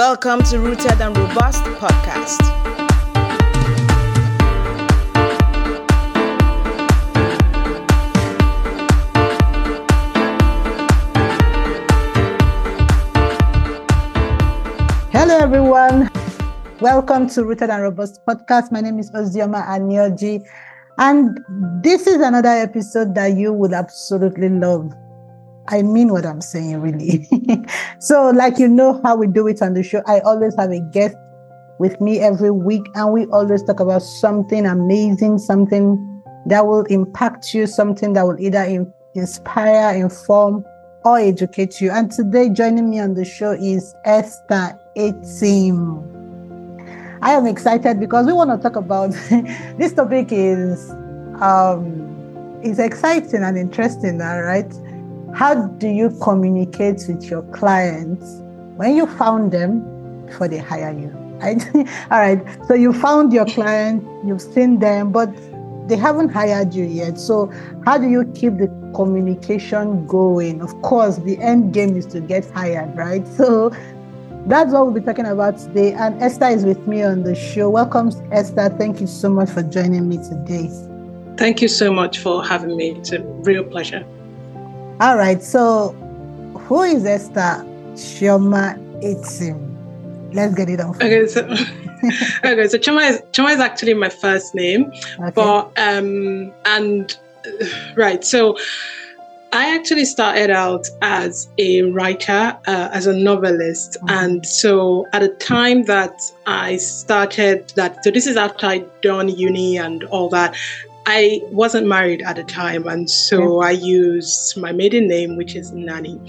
Welcome to Rooted and Robust podcast. Hello, everyone. Welcome to Rooted and Robust podcast. My name is Ozioma Anioji, and this is another episode that you would absolutely love. I mean what I'm saying, really. so, like you know how we do it on the show, I always have a guest with me every week, and we always talk about something amazing, something that will impact you, something that will either in- inspire, inform, or educate you. And today, joining me on the show is Esther Etim. I am excited because we want to talk about this topic is um is exciting and interesting, all right? How do you communicate with your clients when you found them before they hire you? Right? all right. So you found your client, you've seen them, but they haven't hired you yet. So how do you keep the communication going? Of course, the end game is to get hired, right? So that's what we'll be talking about today. And Esther is with me on the show. Welcome, Esther. Thank you so much for joining me today. Thank you so much for having me. It's a real pleasure. All right. So, who is Esther Chioma Etim? Let's get it on. Okay, so okay, so Chioma is Chioma is actually my first name, Okay. but um and right, so I actually started out as a writer, uh, as a novelist, Mhm. and so at the time that I started that, so this is after I'd done uni and all that. I wasn't married at the time, and so I used my maiden name, which is Nani.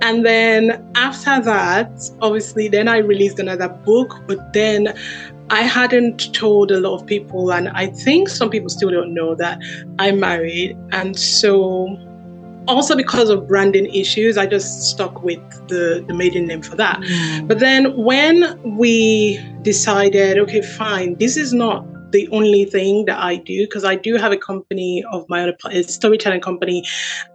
And then after that, obviously, then I released another book, but then I hadn't told a lot of people, and I think some people still don't know that I'm married. And so, also because of branding issues, I just stuck with the, the maiden name for that. Mm. But then when we decided, okay, fine, this is not the only thing that I do because I do have a company of my own, a storytelling company.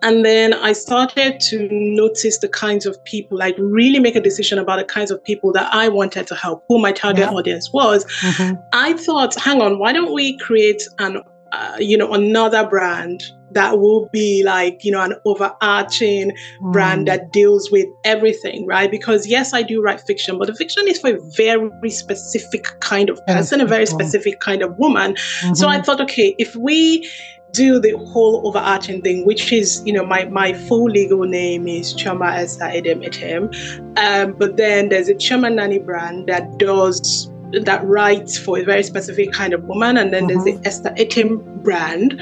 And then I started to notice the kinds of people, like really make a decision about the kinds of people that I wanted to help, who my target Yeah. audience was. Mhm. I thought, hang on, why don't we create an, uh, you know, another brand that will be like, you know, an overarching brand Mm. that deals with everything, right? Because yes, I do write fiction, but the fiction is for a very specific kind of person, a very specific kind of woman. So I Mhm. thought, okay, if we do the whole overarching thing, which is, you know, my, my full legal name is Chioma Esther Edem Etim. Um, but then there's a Chioma Nani brand that does that writes for a very specific kind of woman, and then there's the Esther Etim brand,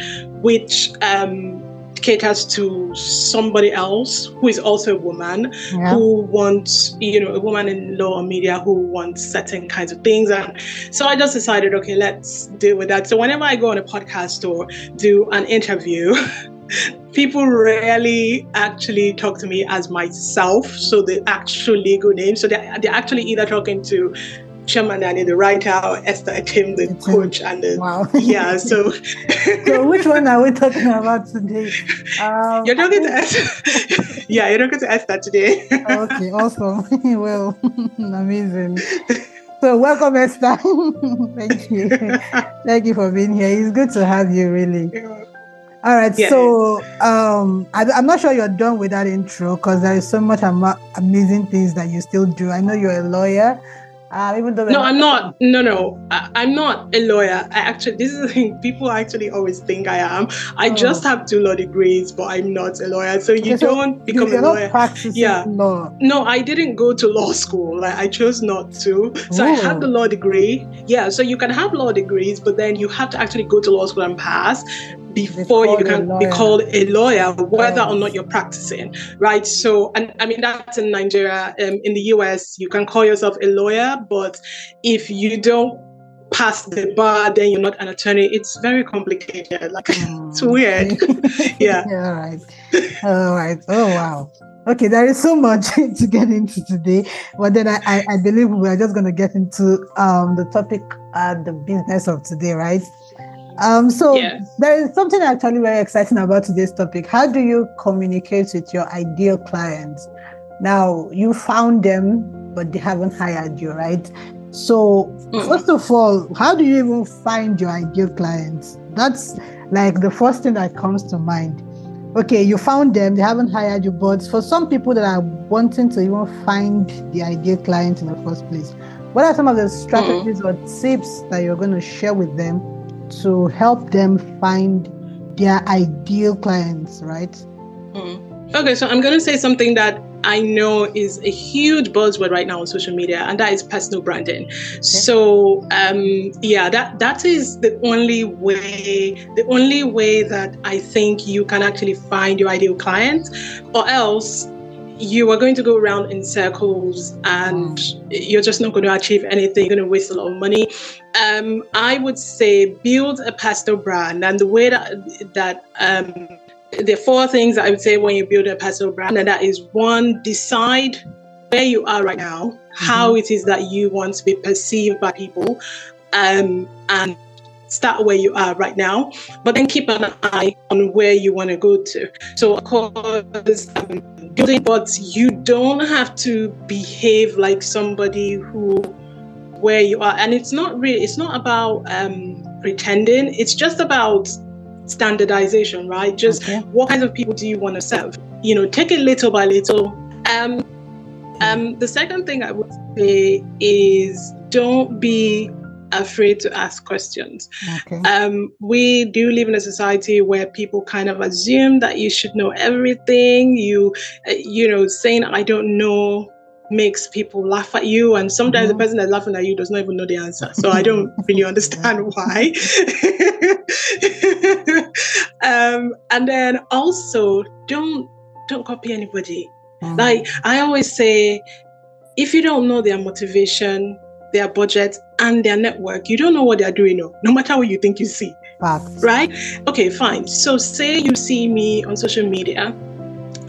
which um, caters to somebody else who is also a woman yeah. who wants, you know, a woman in law or media who wants certain kinds of things. And so I just decided, okay, let's deal with that. So whenever I go on a podcast or do an interview, people rarely actually talk to me as myself. So the actual legal name. So they're, they're actually either talking to Chioma Nani, the writer, Esther Etim, the coach, and the Wow. yeah. So so which one are we talking about today? Um, you're talking to Esther. yeah, you're talking to Esther today. okay, awesome. well, amazing. So welcome, Esther. Thank you. Thank you for being here. It's good to have you, really. All right. So um, I, I'm not sure you're done with that intro because there is so much ama- amazing things that you still do. I know you're a lawyer, uh, even though No, I'm not. No, no, I, I'm not a lawyer. I actually, this is the thing. People actually always think I am. I Oh. just have two law degrees, but I'm not a lawyer. So you Okay, so don't become a lawyer. Yeah. law. No, I didn't go to law school. Like I chose not to. So I Oh. had the law degree. Yeah. So you can have law degrees, but then you have to actually go to law school and pass before you called a can be called a lawyer, whether or not you're practicing, right? So, and I mean that's in Nigeria. Um, in the US, you can call yourself a lawyer, but if you don't pass the bar, then you're not an attorney. It's very complicated. Like it's Mm. weird. Yeah. All right. All right. Oh wow. Okay, there is so much to get into today, but then I, I, I believe we are just going to get into um, the topic, uh, the business of today, right? Um, so Yeah. there is something actually very exciting about today's topic. How do you communicate with your ideal clients? Now you found them, but they haven't hired you, right? So, Mm. first of all, how do you even find your ideal clients? That's like the first thing that comes to mind. Okay, you found them, they haven't hired you, but for some people that are wanting to even find the ideal client in the first place, what are some of the strategies or tips that you're going to share with them to help them find their ideal clients, right? Mm. Okay, so I'm going to say something that I know is a huge buzzword right now on social media, and that is personal branding. So, um, yeah, that that is the only way, the only way that I think you can actually find your ideal client, or else you are going to go around in circles and you're just not going to achieve anything. You're going to waste a lot of money. Um, I would say build a personal brand, and the way that that um, are four things I would say when you build a personal brand, and that is one, decide where you are right now, how it is that you want to be perceived by people, um, and start where you are right now, but then keep an eye on where you want to go to. So, of course, um, building, but you don't have to behave like somebody who where you are, and it's not really. It's not about um, pretending. It's just about standardization, right? Just Okay. what kinds of people do you want to serve? You know, take it little by little. Um, um, the second thing I would say is don't be afraid to ask questions. Okay. Um, we do live in a society where people kind of assume that you should know everything. You, uh, you know, saying I don't know makes people laugh at you, and sometimes Mhm. the person that's laughing at you does not even know the answer. So I don't really understand why. um, and then also don't don't copy anybody. Mhm. Like I always say, if you don't know their motivation, their budget, and their network, you don't know what they're doing. No, no matter what you think you see, Facts. right? Okay, fine. So say you see me on social media.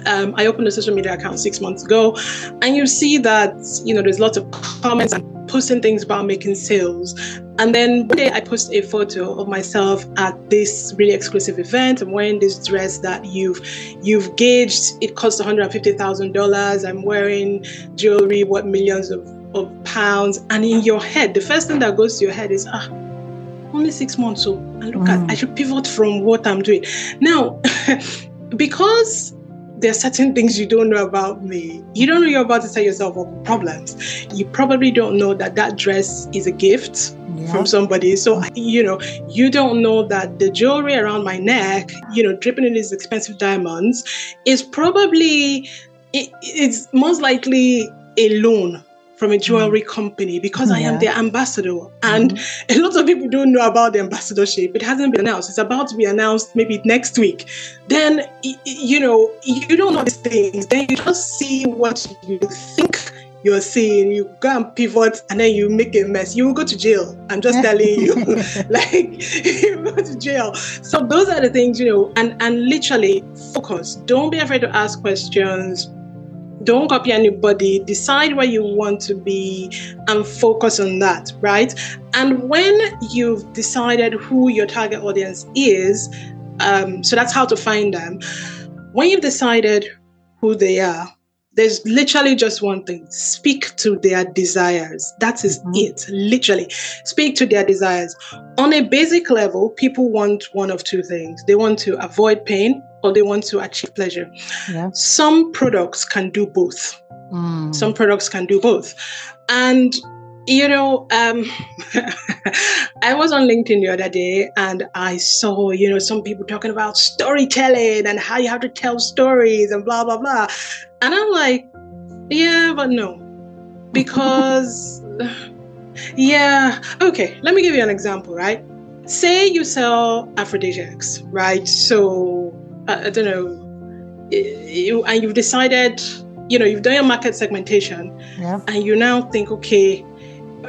Um, I opened a social media account six months ago, and you see that you know there's lots of comments and posting things about making sales. And then one day I post a photo of myself at this really exclusive event. I'm wearing this dress that you've you've gauged. It costs $150,000. I'm wearing jewelry, worth millions of, of pounds. And in your head, the first thing that goes to your head is, ah, only six months. So, and look Mm. at, I should pivot from what I'm doing. Now, because there are certain things you don't know about me. You don't know you're about to tell yourself of problems. You probably don't know that that dress is a gift Yeah. from somebody. So, you know, you don't know that the jewelry around my neck, you know, dripping in these expensive diamonds, is probably, it, it's most likely a loan from a mm. jewelry company because I am their ambassador. Mm. And a lot of people don't know about the ambassadorship. It hasn't been announced. It's about to be announced maybe next week. Then, you know, you don't know these things. Then you just see what you think you're seeing. You go and pivot and then you make a mess. You will go to jail. I'm just telling you. like, you go to jail. So those are the things, you know, and, and literally focus. Don't be afraid to ask questions don't copy anybody. Decide where you want to be and focus on that right? And when you've decided who your target audience is um, so that's how to find them. When you've decided who they are there's literally just one thing. Speak to their desires. That is Mhm. it literally. Speak to their desires. On a basic level people want one of two things. They want to avoid pain or they want to achieve pleasure. Yeah. some products can do both. Mm. some products can do both. And you know um i was on linkedin the other day and i saw you know some people talking about storytelling and how you have to tell stories and blah blah blah. And i'm like yeah but no. Because yeah okay let me give you an example right? Say you sell aphrodisiacs right? So uh, i don't know you, and you've decided you know you've done your market segmentation Yeah. and you now think okay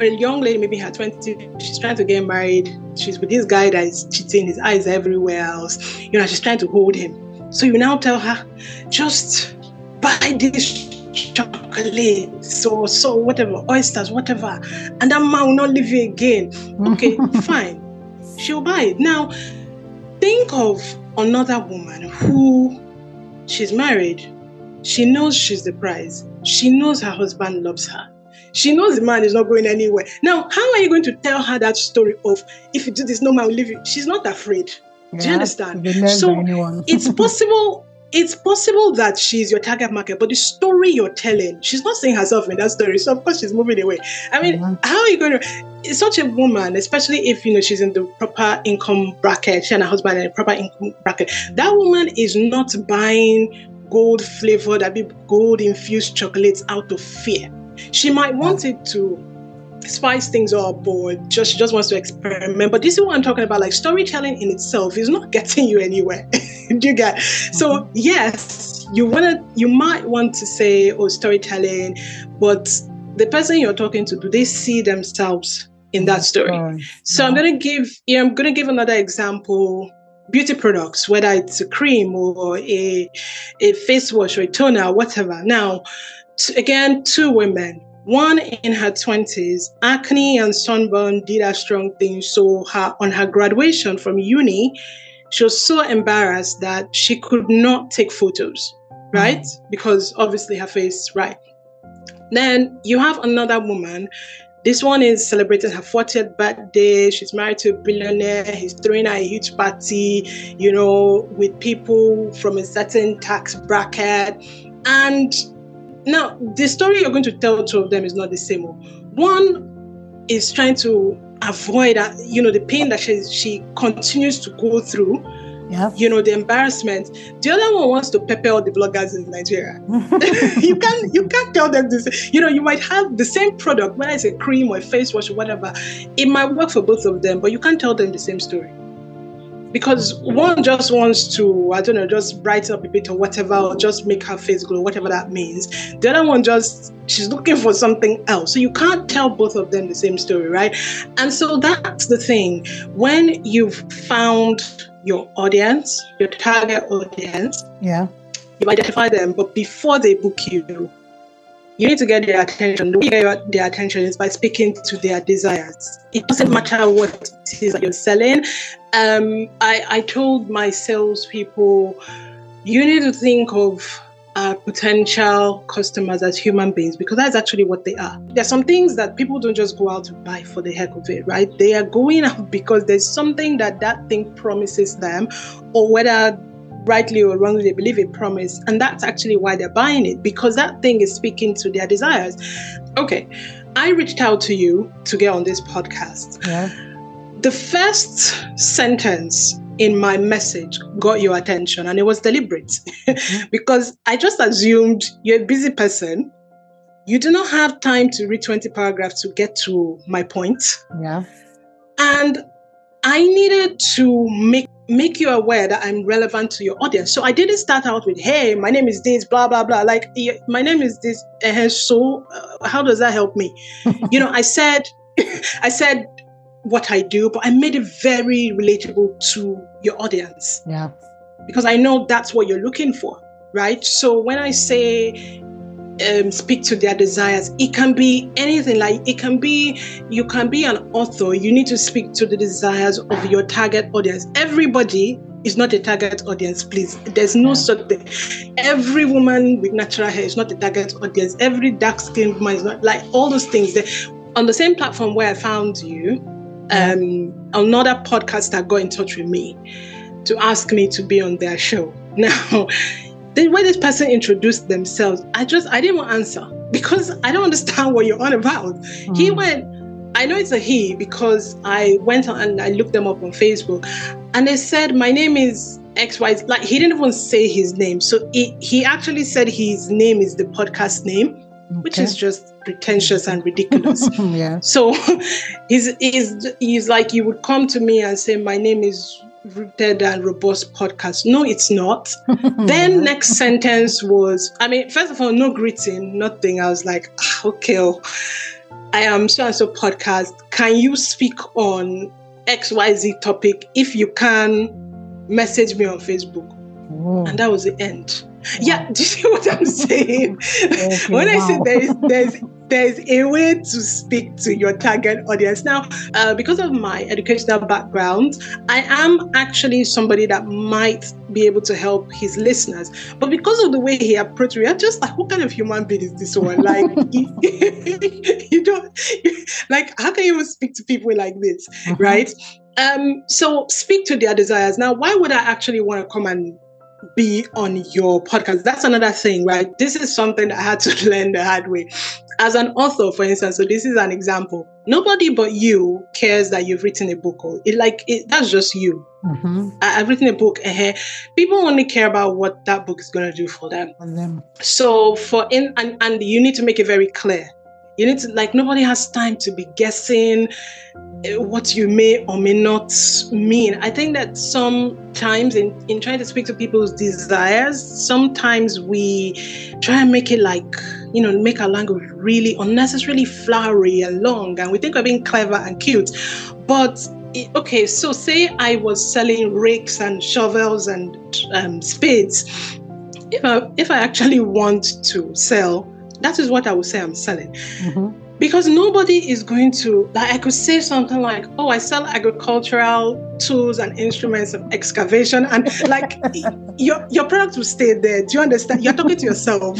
a young lady maybe her 20 she's trying to get married. She's with this guy that is cheating his eyes everywhere else. You know she's trying to hold him. So you now tell her just buy this chocolates or so whatever oysters whatever and that man will not leave you again. Okay fine. She'll buy it. Now think of another woman who she's married. She knows she's the prize. She knows her husband loves her She knows the man is not going anywhere. Now, how are you going to tell her that story of if you do this, no man will leave you? She's not afraid. Yeah, do you understand? So it's possible. It's possible that she's your target market, but the story you're telling, she's not seeing herself in that story. So of course she's moving away. I mean, yeah. how are you going to? Such a woman, especially if you know she's in the proper income bracket, she and her husband in a proper income bracket. That woman is not buying gold flavored, that be gold infused chocolates out of fear. She might want it to spice things up or just she just wants to experiment. But this is what I'm talking about. Like storytelling in itself is not getting you anywhere. Do you get? Mm-hmm. So yes, you wanna you might want to say oh storytelling, but the person you're talking to, do they see themselves in that story? So yeah. I'm gonna give yeah, I'm gonna give another example beauty products, whether it's a cream or a, a face wash or a toner, whatever. Now, again, two women, one in her 20s, acne and sunburn did a strong thing. So her on her graduation from uni, she was so embarrassed that she could not take photos, right? Mm-hmm. Because obviously her face, right? Then you have another woman this one is celebrating her 40th birthday. She's married to a billionaire. He's throwing a huge party, you know, with people from a certain tax bracket. And now, the story you're going to tell two of them is not the same. Oh. One is trying to avoid, you know, the pain that she, she continues to go through yeah. you know, the embarrassment. The other one wants to pepper all the bloggers in Nigeria. you can't you can't tell them this. You know, you might have the same product, whether it's a cream or a face wash or whatever. It might work for both of them, but you can't tell them the same story. Because one just wants to, I don't know, just brighten up a bit or whatever, or just make her face glow, whatever that means. The other one just, she's looking for something else. So you can't tell both of them the same story, right? And so that's the thing. When you've found your audience, your target audience. Yeah. You identify them, but before they book you, you need to get their attention. The way you get their attention is by speaking to their desires. It doesn't matter what it is that you're selling. Um, I, I told my salespeople, you need to think of uh, potential customers as human beings because that's actually what they are. There are some things that people don't just go out to buy for the heck of it, right? They are going out because there's something that that thing promises them, or whether rightly or wrongly they believe it promise, and that's actually why they're buying it because that thing is speaking to their desires. Okay, I reached out to you to get on this podcast. Yeah. The first sentence in my message got your attention and it was deliberate mm-hmm. because I just assumed you're a busy person. You do not have time to read 20 paragraphs to get to my point. Yeah. And I needed to make make you aware that I'm relevant to your audience. So I didn't start out with, "Hey, my name is this, blah blah blah." Like, my name is this. Uh, so, uh, how does that help me? you know, I said, I said, what I do, but I made it very relatable to your audience. Yeah. Because I know that's what you're looking for, right? So when I say um, speak to their desires, it can be anything. Like it can be, you can be an author. You need to speak to the desires of your target audience. Everybody is not a target audience, please. There's no such thing. Every woman with natural hair is not a target audience. Every dark skinned woman is not like all those things. On the same platform where I found you, um, another podcaster got in touch with me to ask me to be on their show. Now, the way this person introduced themselves, I just I didn't want to answer because I don't understand what you're on about. Mm. He went, I know it's a he because I went and I looked them up on Facebook, and they said my name is XY. Like he didn't even say his name, so he, he actually said his name is the podcast name, okay. which is just pretentious and ridiculous. yeah. So he's, he's, he's like, you would come to me and say, my name is Rooted and Robust Podcast. No, it's not. then next sentence was, I mean, first of all, no greeting, nothing. I was like, ah, okay, oh, I am so and so podcast. Can you speak on XYZ topic? If you can, message me on Facebook. And that was the end. Yeah, do you see what I'm saying? Okay, when I say there is there's there's a way to speak to your target audience. Now, uh, because of my educational background, I am actually somebody that might be able to help his listeners. But because of the way he approached me, I'm just like, what kind of human being is this one? Like, you, don't like. How can you even speak to people like this, Mhm. right? Um, so speak to their desires. Now, why would I actually want to come and be on your podcast? That's another thing, right? This is something I had to learn the hard way. As an author, for instance, so this is an example. Nobody but you cares that you've written a book. Or it like it, that's just you. Mhm. I, I've written a book. eh, People only care about what that book is going to do for them. Them. So for in and, and you need to make it very clear. You need to like nobody has time to be guessing eh, what you may or may not mean. I think that sometimes in, in trying to speak to people's desires, sometimes we try and make it like, you know, make our language really unnecessarily flowery and long. And we think we're being clever and cute. But okay, so say I was selling rakes and shovels and um, spades. If I, if I actually want to sell, that is what I would say I'm selling Mhm. Because nobody is going to like i could say something like oh i sell agricultural tools and instruments of excavation and like your your product will stay there. Do you understand? You're talking to yourself.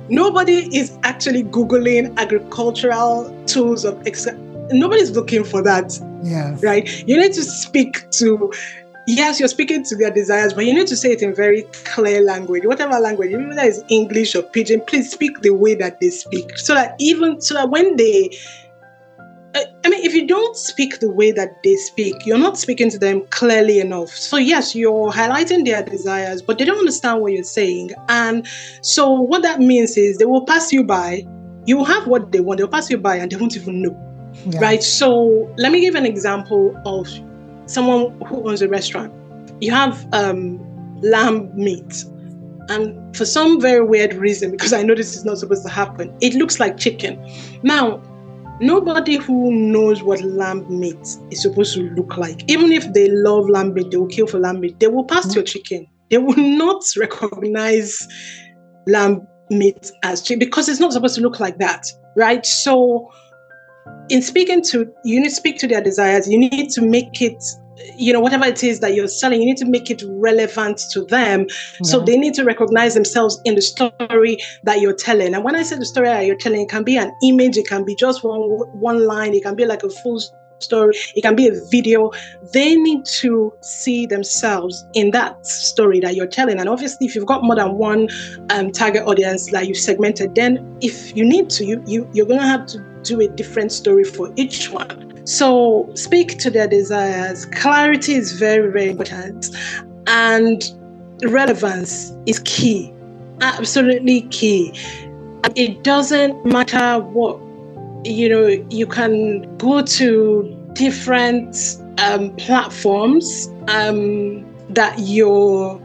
Nobody is actually googling agricultural tools of excavation nobody's looking for that. Yeah right? You need to speak to yes you're speaking to their desires but you need to say it in very clear language whatever language even whether it's english or pidgin please speak the way that they speak so that even so that when they I I mean, if you don't speak the way that they speak, you're not speaking to them clearly enough. So, yes, you're highlighting their desires, but they don't understand what you're saying. And so, what that means is they will pass you by. You will have what they want, they'll pass you by and they won't even know Yeah. right? So let me give an example of someone who owns a restaurant. You have um, lamb meat, and for some very weird reason, because I know this is not supposed to happen, it looks like chicken. Now, nobody who knows what lamb meat is supposed to look like, even if they love lamb meat, they will kill for lamb meat. They will pass your chicken. They will not recognize lamb meat as chicken because it's not supposed to look like that, right? So in speaking to you need to speak to their desires you need to make it you know whatever it is that you're selling you need to make it relevant to them. So they need to recognize themselves in the story that you're telling. And when i say the story that you're telling it can be an image it can be just one one line it can be like a full story it can be a video. They need to see themselves in that story that you're telling. And obviously if you've got more than one um, target audience that you've segmented then if you need to you, you you're going to have to do a different story for each one so speak to their desires. Clarity is very very important. And relevance is key. Absolutely key. It doesn't matter what you know you can go to different um, platforms um, that your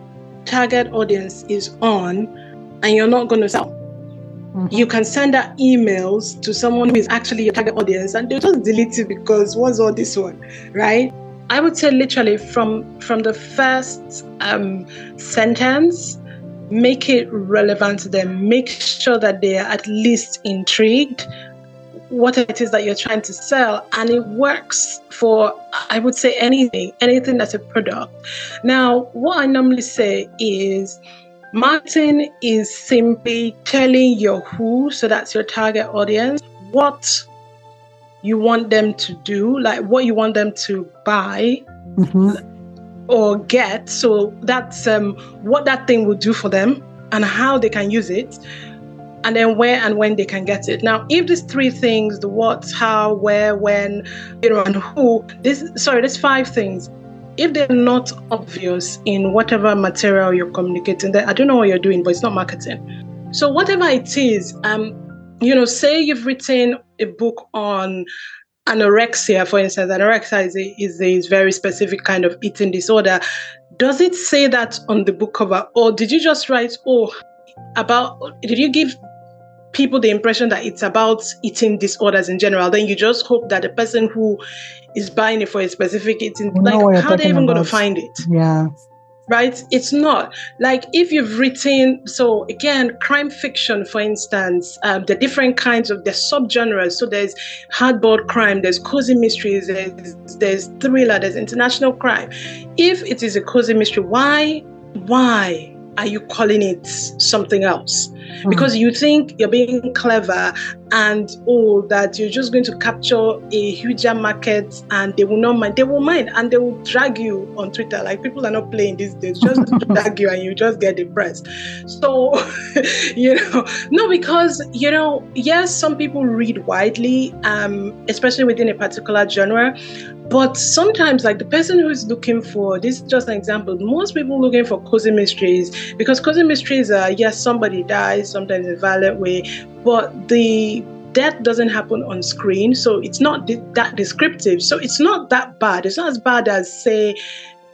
target audience is on and you're not going to sell Mhm. you can send out emails to someone who is actually your target audience and they'll just delete it because what's all this one right i would say literally from from the first um, sentence make it relevant to them make sure that they are at least intrigued what it is that you're trying to sell and it works for i would say anything anything that's a product now what i normally say is marketing is simply telling your who so that's your target audience what you want them to do like what you want them to buy Mhm. or get. So that's um, what that thing will do for them and how they can use it, and then where and when they can get it. Now, if these three things the what, how, where, when, you know, and who this sorry, there's five things. If they're not obvious in whatever material you're communicating, then I don't know what you're doing, but it's not marketing. So whatever it is, um, you know, say you've written a book on anorexia, for instance, anorexia is a, is a very specific kind of eating disorder. Does it say that on the book cover, or did you just write, oh, about, did you give people the impression that it's about eating disorders in general? Then you just hope that the person who is buying it for a specific eating, Will know what like, how are they even going to find it? Yeah. right? It's not like if you've written, so again, crime fiction, for instance, um, the different kinds of the subgenres. So there's hardboiled crime, there's cozy mysteries, there's, there's thriller, there's international crime. If it is a cozy mystery, why, why are you calling it something else? Mm. Because you think you're being clever and oh, that you're just going to capture a huger market and they will not mind. They will mind and they will drag you on Twitter. Like people are not playing these days, just drag you and you just get depressed. So, you know, no, because, you know, yes, some people read widely, um, especially within a particular genre. But sometimes, like the person who is looking for this is just an example. Most people looking for cozy mysteries because cozy mysteries are yes, somebody dies, sometimes in a violent way, but the death doesn't happen on screen, so it's not that descriptive. So it's not that bad. It's not as bad as say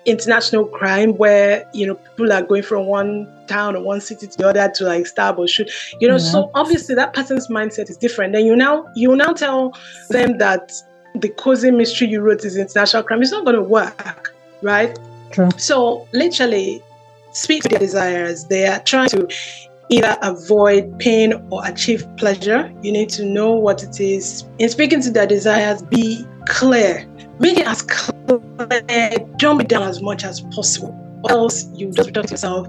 international crime where you know people are going from one town or one city to the other to like stab or shoot you know yeah. so obviously that person's mindset is different then you now you now tell them that the cozy mystery you wrote is international crime, it's not going to work, right? True. So literally, speak to their desires. They are trying to either avoid pain or achieve pleasure. You need to know what it is. In speaking to their desires, be clear. Make it as clear. It down as much as possible. Or else you just reduce yourself.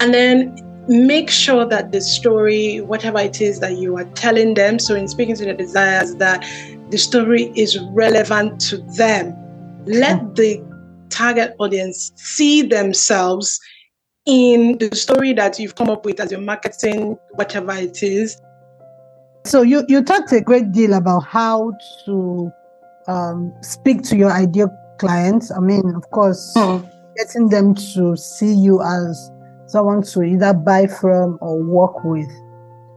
And then make sure that the story, whatever it is that you are telling them, so in speaking to their desires, that the story is relevant to them. Let mm. the target audience see themselves in the story that you've come up with as your marketing, whatever it is. So you, you talked a great deal about how to um, speak to your ideal clients. I mean, of course, mm. getting them to see you as someone to either buy from or work with.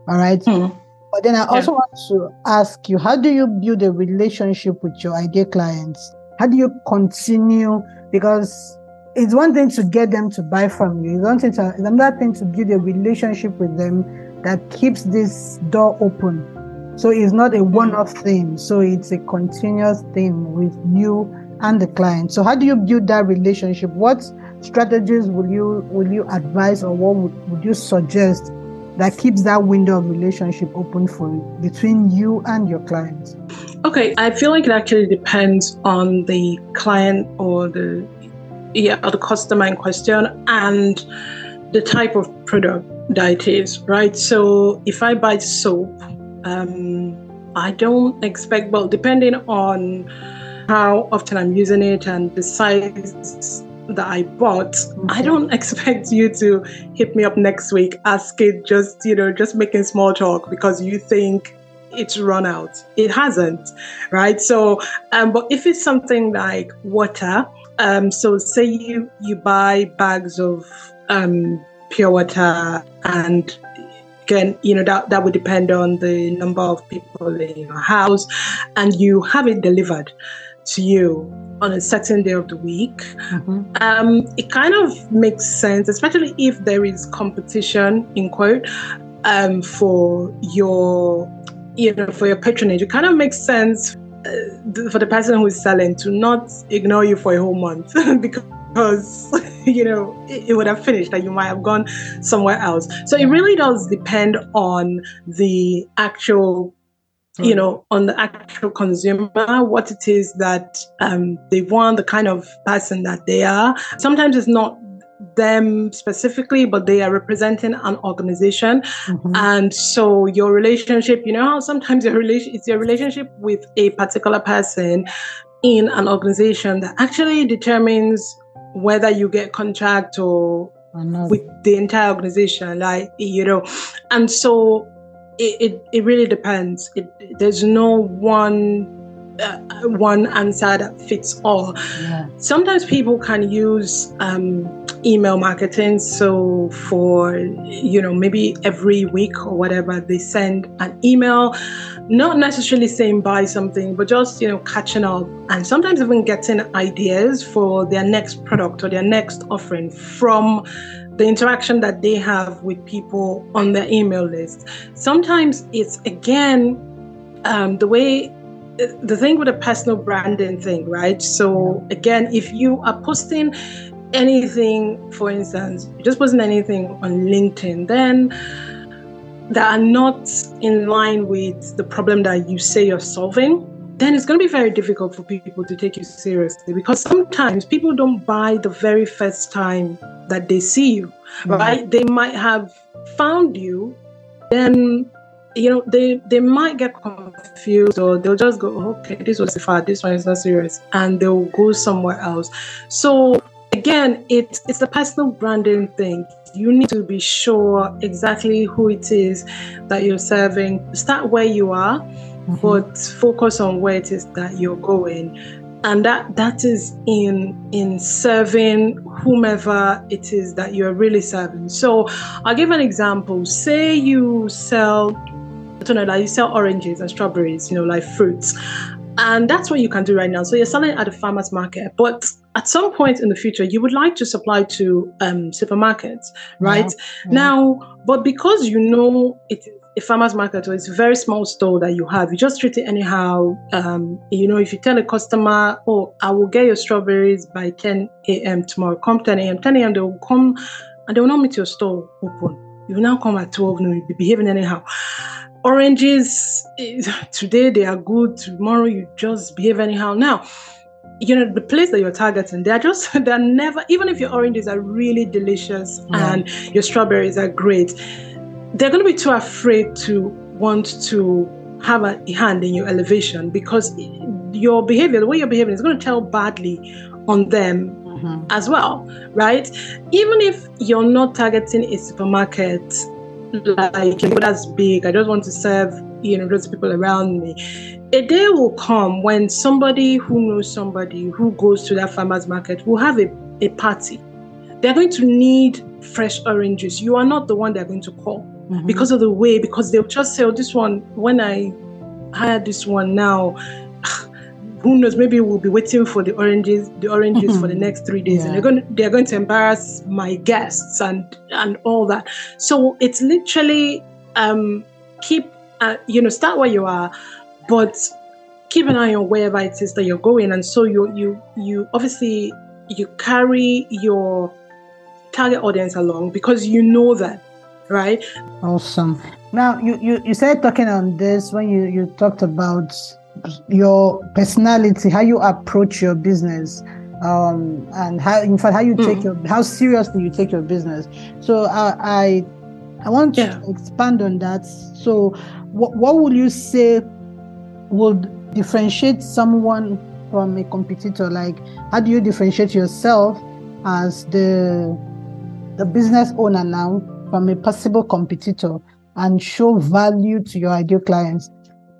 All right. Mm. But then I also yeah. want to ask you, how do you build a relationship with your ideal clients? How do you continue? Because it's one thing to get them to buy from you. It's one thing to, it's another thing to build a relationship with them that keeps this door open. So it's not a one-off mm-hmm. thing. So it's a continuous thing with you and the client. So how do you build that relationship? What strategies will you will you advise or what would, would you suggest that keeps that window of relationship open for you, between you and your client? Okay, I feel like it actually depends on the client or the yeah the customer in question and the type of product that it is, right? So if I buy soap, um, I don't expect well depending on how often I'm using it and the size that I bought, mm-hmm. I don't expect you to hit me up next week asking just, you know, just making small talk because you think it's run out. It hasn't, right? So, um, but if it's something like water, um, so say you you buy bags of um, pure water and again, you know, that, that would depend on the number of people in your house and you have it delivered to you on a certain day of the week. Mm-hmm. Um, it kind of makes sense, especially if there is competition in quote um, for your you know for your patronage. It kind of makes sense uh, for the person who is selling to not ignore you for a whole month because you know it, it, would have finished that you might have gone somewhere else so it really does depend on the actual you know, on the actual consumer, what it is that um, they want, the kind of person that they are. Sometimes it's not them specifically, but they are representing an organization. Mm-hmm. And so your relationship, you know how sometimes your relation it's your relationship with a particular person in an organization that actually determines whether you get contract or with the entire organization. Like, you know, and so it, it, it really depends. It, there's no one uh, one answer that fits all. Yeah. Sometimes people can use um, email marketing. So for you know maybe every week or whatever, they send an email, not necessarily saying buy something, but just you know catching up and sometimes even getting ideas for their next product or their next offering from the interaction that they have with people on their email list. Sometimes it's again um, the way the thing with a personal branding thing, right? So again, if you are posting anything, for instance, just posting anything on LinkedIn, then that are not in line with the problem that you say you're solving, then it's going to be very difficult for people to take you seriously because sometimes people don't buy the very first time that they see you, mm-hmm. right? They might have found you, then you know they they might get confused or they'll just go okay this was far this one is not serious and they'll go somewhere else so again it's it's a personal branding thing you need to be sure exactly who it is that you're serving. Start where you are, mm-hmm. but focus on where it is that you're going. And that that is in in serving whomever it is that you're really serving. So I'll give an example. Say you sell I don't know, like you sell oranges and strawberries, you know, like fruits. And that's what you can do right now. So you're selling at a farmer's market, but at some point in the future, you would like to supply to um, supermarkets, right? Yeah, yeah. Now, but because you know it is a farmer's market or it's a very small store that you have, you just treat it anyhow. Um, you know, if you tell a customer, oh, I will get your strawberries by 10 a.m. tomorrow, come 10 a.m., 10 a.m., they will come and they will not meet your store open. You will now come at 12 noon, you'll be behaving anyhow oranges today they are good tomorrow you just behave anyhow now you know the place that you're targeting they're just they're never even if your oranges are really delicious yeah. and your strawberries are great they're going to be too afraid to want to have a hand in your elevation because your behavior the way you're behaving is going to tell badly on them mm-hmm. as well right even if you're not targeting a supermarket like that's big. I just want to serve, you know, those people around me. A day will come when somebody who knows somebody who goes to that farmer's market will have a, a party. They're going to need fresh oranges. You are not the one they're going to call mm-hmm. because of the way, because they'll just say, oh, this one, when I hired this one now, who knows maybe we'll be waiting for the oranges the oranges for the mm-hmm. next three days yeah. and they're going to, they're going to embarrass my guests and and all that so it's literally um keep uh, you know start where you are but keep an eye on wherever it is that you're going and so you you you obviously you carry your target audience along because you know that right awesome now you you, you started talking on this when you you talked about your personality, how you approach your business, um, and how, in fact, how you take mm. your, how seriously you take your business. So uh, I, I want yeah. to expand on that. So, what what would you say would differentiate someone from a competitor? Like, how do you differentiate yourself as the the business owner now from a possible competitor and show value to your ideal clients?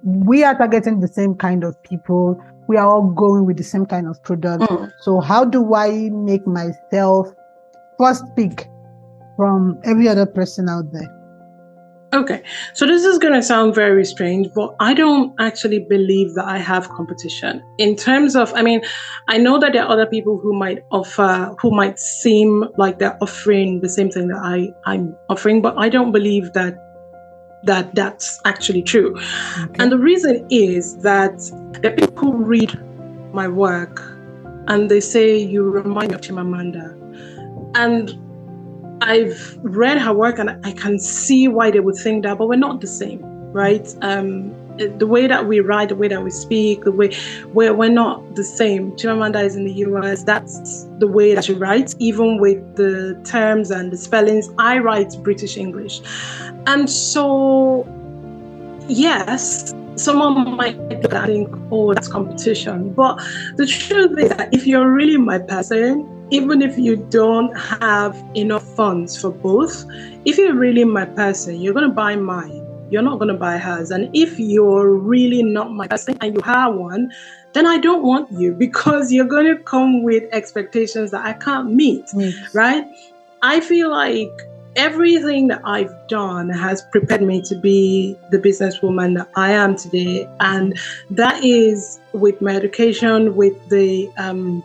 we are targeting the same kind of people. We are all going with the same kind of product. Mm. So how do I make myself first pick from every other person out there? Okay, so this is going to sound very strange, but I don't actually believe that I have competition. In terms of, I mean, I know that there are other people who might offer, who might seem like they're offering the same thing that I, I'm offering, but I don't believe that that that's actually true. Okay. And the reason is that the people read my work and they say, You remind me of Chimamanda. And I've read her work and I can see why they would think that, but we're not the same, right? Um, the way that we write, the way that we speak, the way we're, we're not the same. Chimamanda is in the US, that's the way that she writes, even with the terms and the spellings. I write British English. And so, yes, someone might think, oh, that's competition. But the truth is that if you're really my person, even if you don't have enough funds for both, if you're really my person, you're going to buy mine you're not going to buy hers. And if you're really not my person and you have one, then I don't want you because you're going to come with expectations that I can't meet, right? I feel like everything that I've done has prepared me to be the businesswoman that I am today. And that is with my education, with the um,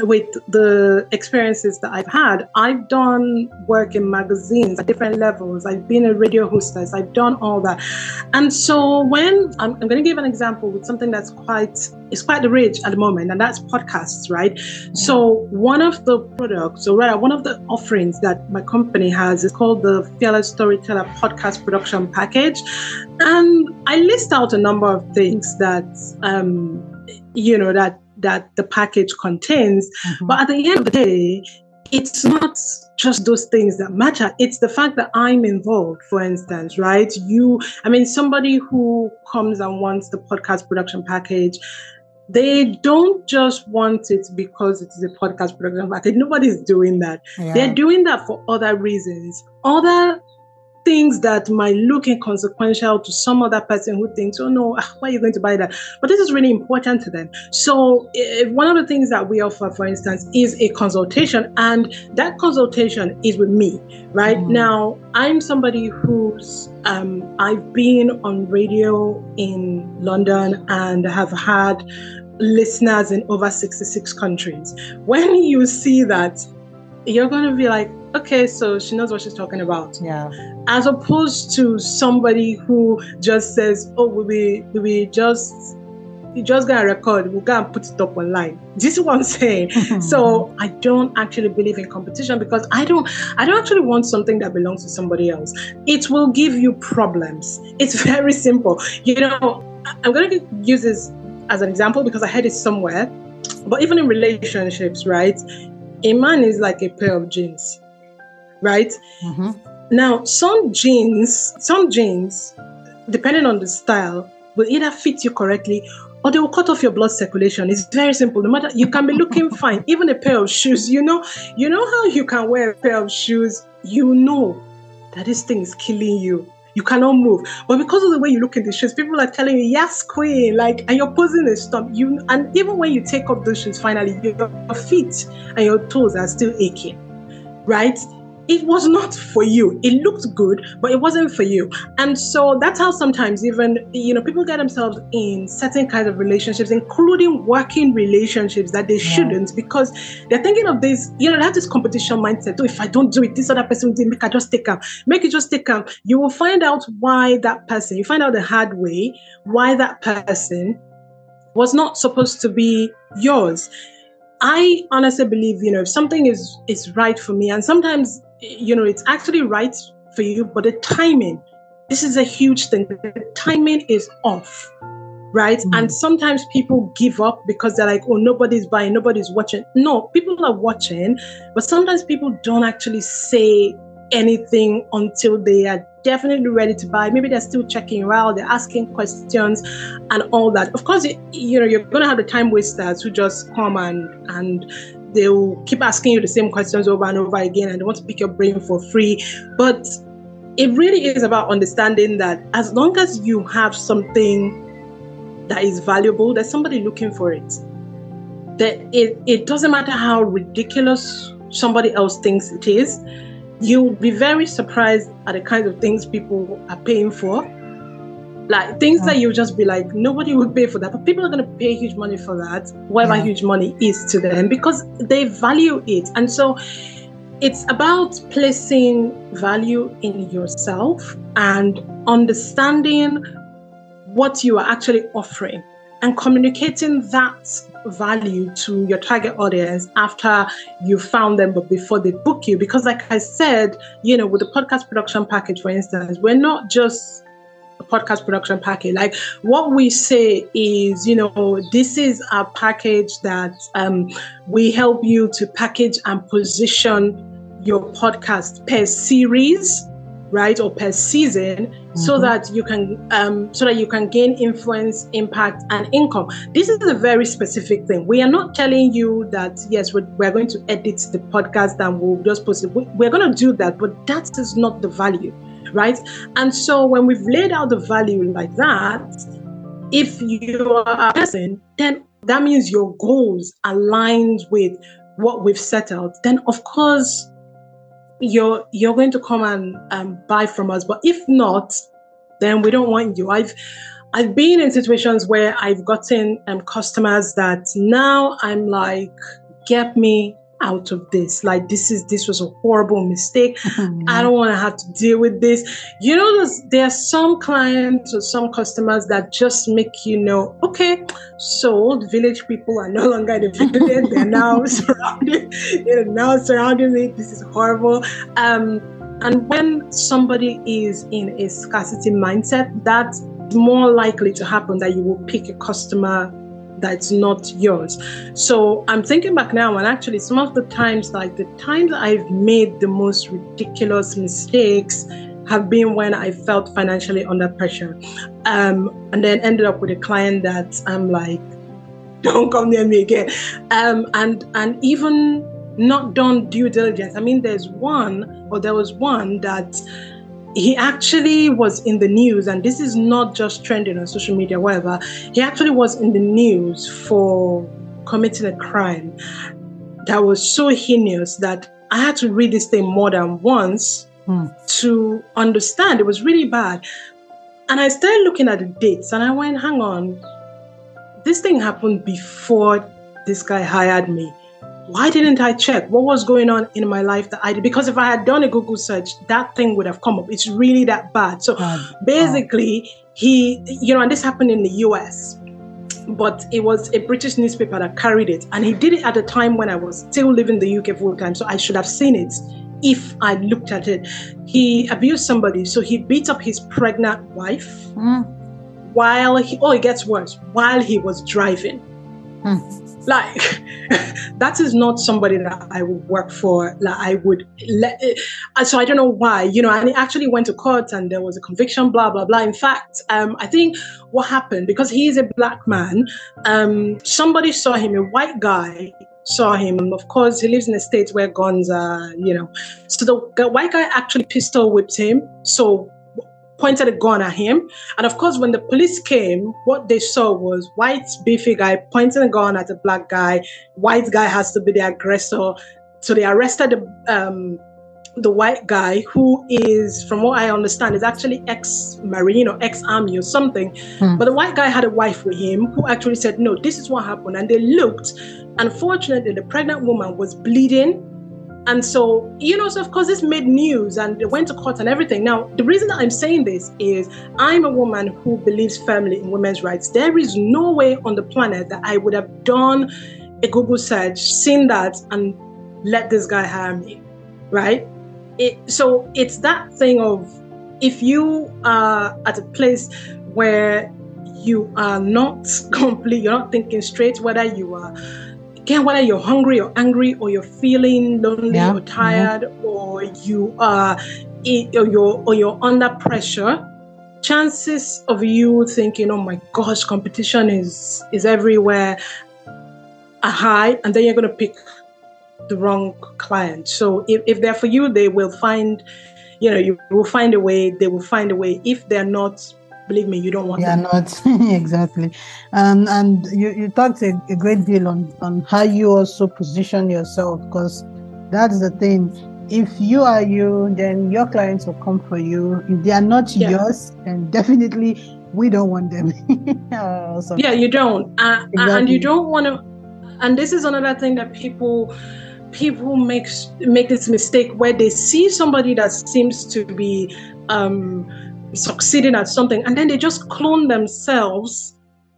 with the experiences that I've had, I've done work in magazines at different levels. I've been a radio hostess. I've done all that, and so when I'm, I'm going to give an example with something that's quite it's quite the rage at the moment, and that's podcasts, right? So one of the products, or rather one of the offerings that my company has is called the Fearless Storyteller Podcast Production Package, and I list out a number of things that um, you know that that the package contains. Mm-hmm. But at the end of the day, it's not just those things that matter. It's the fact that I'm involved, for instance, right? You, I mean, somebody who comes and wants the podcast production package, they don't just want it because it is a podcast production package. Nobody's doing that. Yeah. They're doing that for other reasons. Other things that might look inconsequential to some other person who thinks, oh no, ah, why are you going to buy that? But this is really important to them. So, if one of the things that we offer, for instance, is a consultation, and that consultation is with me, right? Mm. Now, I'm somebody who's, um, I've been on radio in London and have had listeners in over 66 countries. When you see that, you're going to be like, okay, so she knows what she's talking about. Yeah. As opposed to somebody who just says, oh, we we we just you just got to record, we'll go and put it up online. This is what I'm saying. so I don't actually believe in competition because I don't I don't actually want something that belongs to somebody else. It will give you problems. It's very simple. You know, I'm gonna use this as an example because I heard it somewhere. But even in relationships, right? A man is like a pair of jeans right? Mm-hmm. Now, some jeans, some jeans, depending on the style, will either fit you correctly or they will cut off your blood circulation. It's very simple. No matter you can be looking fine, even a pair of shoes. You know, you know how you can wear a pair of shoes. You know that this thing is killing you. You cannot move, but because of the way you look in the shoes, people are telling you, "Yes, queen!" Like, and you're posing a stop. You and even when you take off those shoes, finally, your feet and your toes are still aching, right? It was not for you. It looked good, but it wasn't for you. And so that's how sometimes even, you know, people get themselves in certain kinds of relationships, including working relationships that they shouldn't because they're thinking of this, you know, they have this competition mindset. Oh, if I don't do it, this other person will make I just take them. Make it just take them. You will find out why that person, you find out the hard way, why that person was not supposed to be yours. I honestly believe, you know, if something is is right for me, and sometimes you know, it's actually right for you, but the timing, this is a huge thing. The timing is off, right? Mm. And sometimes people give up because they're like, oh, nobody's buying, nobody's watching. No, people are watching, but sometimes people don't actually say anything until they are definitely ready to buy. Maybe they're still checking around, they're asking questions and all that. Of course, you know, you're going to have the time wasters who just come and and they'll keep asking you the same questions over and over again and they want to pick your brain for free. But it really is about understanding that as long as you have something that is valuable, there's somebody looking for it. That it, it doesn't matter how ridiculous somebody else thinks it is, you'll be very surprised at the kinds of things people are paying for like things yeah. that uh-huh. you just be like, nobody would pay for that, but people are going to pay huge money for that, whatever yeah. huge money is to them, because they value it. And so it's about placing value in yourself and understanding what you are actually offering and communicating that value to your target audience after you found them but before they book you because like i said you know with the podcast production package for instance we're not just podcast production package. Like what we say is, you know, this is a package that um, we help you to package and position your podcast per series right or per season mm-hmm. so that you can um, so that you can gain influence impact and income this is a very specific thing we are not telling you that yes we're, we're going to edit the podcast and we'll just post it we're going to do that but that is not the value right? And so when we've laid out the value like that, if you are a person, then that means your goals aligned with what we've set out. Then of course you're you're going to come and um, buy from us. But if not, then we don't want you. I've I've been in situations where I've gotten um, customers that now I'm like, get me out of this. Like this is this was a horrible mistake. I don't want to have to deal with this. You know, there's, there are some clients or some customers that just make you know, okay, so the village people are no longer in the village. They're now surrounded. They're now surrounding me. This is horrible. Um, and when somebody is in a scarcity mindset, that's more likely to happen that you will pick a customer that's not yours. So I'm thinking back now, and actually, some of the times, like the times I've made the most ridiculous mistakes, have been when I felt financially under pressure, um, and then ended up with a client that I'm like, "Don't come near me again," um, and and even not done due diligence. I mean, there's one, or there was one that he actually was in the news, and this is not just trending on social media, whatever. He actually was in the news for committing a crime that was so heinous that I had to read this thing more than once hmm. to understand. It was really bad. And I started looking at the dates and I went, hang on, this thing happened before this guy hired me why didn't I check what was going on in my life that I did? Because if I had done a Google search, that thing would have come up. It's really that bad. So basically, he, you know, and this happened in the US, but it was a British newspaper that carried it. And he did it at a time when I was still living in the UK full time. So I should have seen it if I looked at it. He abused somebody. So he beat up his pregnant wife mm. while he, oh, it gets worse, while he was driving. Mm like that is not somebody that I would work for. Like I would let. It, so I don't know why, you know. And he actually went to court, and there was a conviction. Blah blah blah. In fact, um, I think what happened because he is a black man. Um, somebody saw him, a white guy saw him, and of course he lives in a state where guns are, you know. So the, the white guy actually pistol whipped him. So pointed a gun at him. And of course, when the police came, what they saw was white beefy guy pointing a gun at a black guy. White guy has to be the aggressor. So they arrested the um, the white guy who is, from what I understand, is actually ex-marine or ex-army or something. Hmm. But the white guy had a wife with him who actually said, "No, this is what happened." And they looked. Unfortunately, the pregnant woman was bleeding and so, you know, so of course, this made news and they went to court and everything. Now, the reason I'm saying this is I'm a woman who believes firmly in women's rights. There is no way on the planet that I would have done a Google search, seen that, and let this guy hire me, right? It, so it's that thing of if you are at a place where you are not complete, you're not thinking straight, whether you are again, whether you're hungry or angry or you're feeling lonely yeah. or tired mm-hmm. or you are or you're or you're under pressure, chances of you thinking, "Oh my gosh, competition is is everywhere," are high, and then you're going to pick the wrong client. So if, if they're for you, they will find, you know, you will find a way. They will find a way. If they're not believe me, you don't want. Yeah, not exactly. Um, and you, you talked a, a great deal on on how you also position yourself because that's the thing. If you are you, then your clients will come for you. If they are not yeah. yours, then definitely we don't want them. uh, yeah, you don't, uh, exactly. and you don't want to. And this is another thing that people people make make this mistake where they see somebody that seems to be um, succeeding at something and then they just clone themselves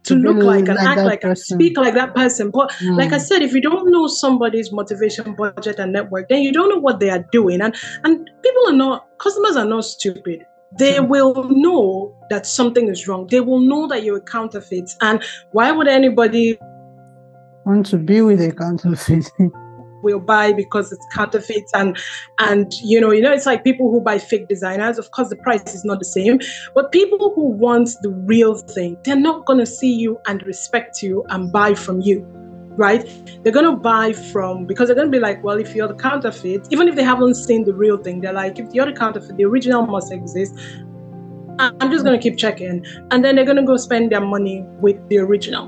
to look like and like act like person. and speak like that person. But mm. like I said, if you don't know somebody's motivation, budget, and network, then you don't know what they are doing. And and people are not customers are not stupid. They will know that something is wrong. They will know that you're a counterfeit. And why would anybody want to be with a counterfeit? will buy because it's counterfeit and and you know you know it's like people who buy fake designers. Of course the price is not the same but people who want the real thing they're not going to see you and respect you and buy from you right? They're going to buy from because they're going to be like well if you're the counterfeit even if they haven't seen the real thing they're like if you're the counterfeit the original must exist. I'm just going to keep checking. And then they're going to go spend their money with the original.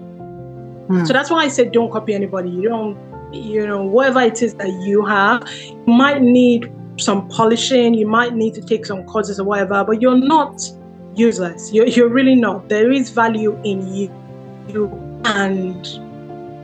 Hmm. so that's why i said don't copy anybody. You don't you know, whatever it is that you have, you might need some polishing, you might need to take some courses or whatever, but you're not useless. You're, you're really not. There is value in you, you and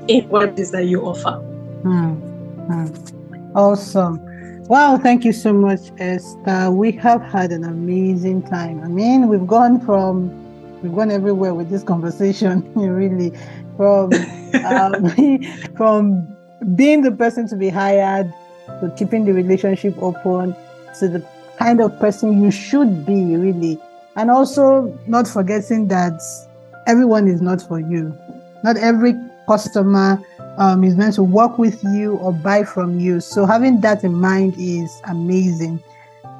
in what it is that you offer. Mm. Awesome. Wow, thank you so much, Esther. We have had an amazing time. I mean, we've gone from we've gone everywhere with this conversation, really. From um, from being the person to be hired to keeping the relationship open to the kind of person you should be, really. And also not forgetting that everyone is not for you. Not every customer um, is meant to work with you or buy from you. So having that in mind is amazing.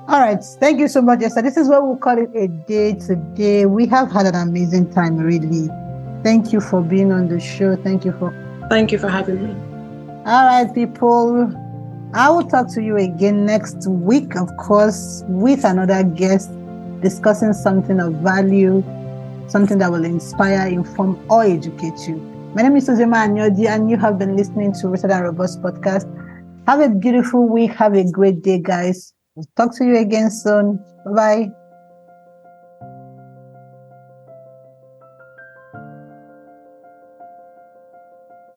All right. Thank you so much, Esther. This is what we'll call it a day today. We have had an amazing time, really. Thank you for being on the show. Thank you for. Thank you for having me. All right, people. I will talk to you again next week, of course, with another guest discussing something of value, something that will inspire, inform, or educate you. My name is Uzima Anyodi, and you have been listening to Rooted and Robust podcast. Have a beautiful week. Have a great day, guys. We'll talk to you again soon. Bye bye.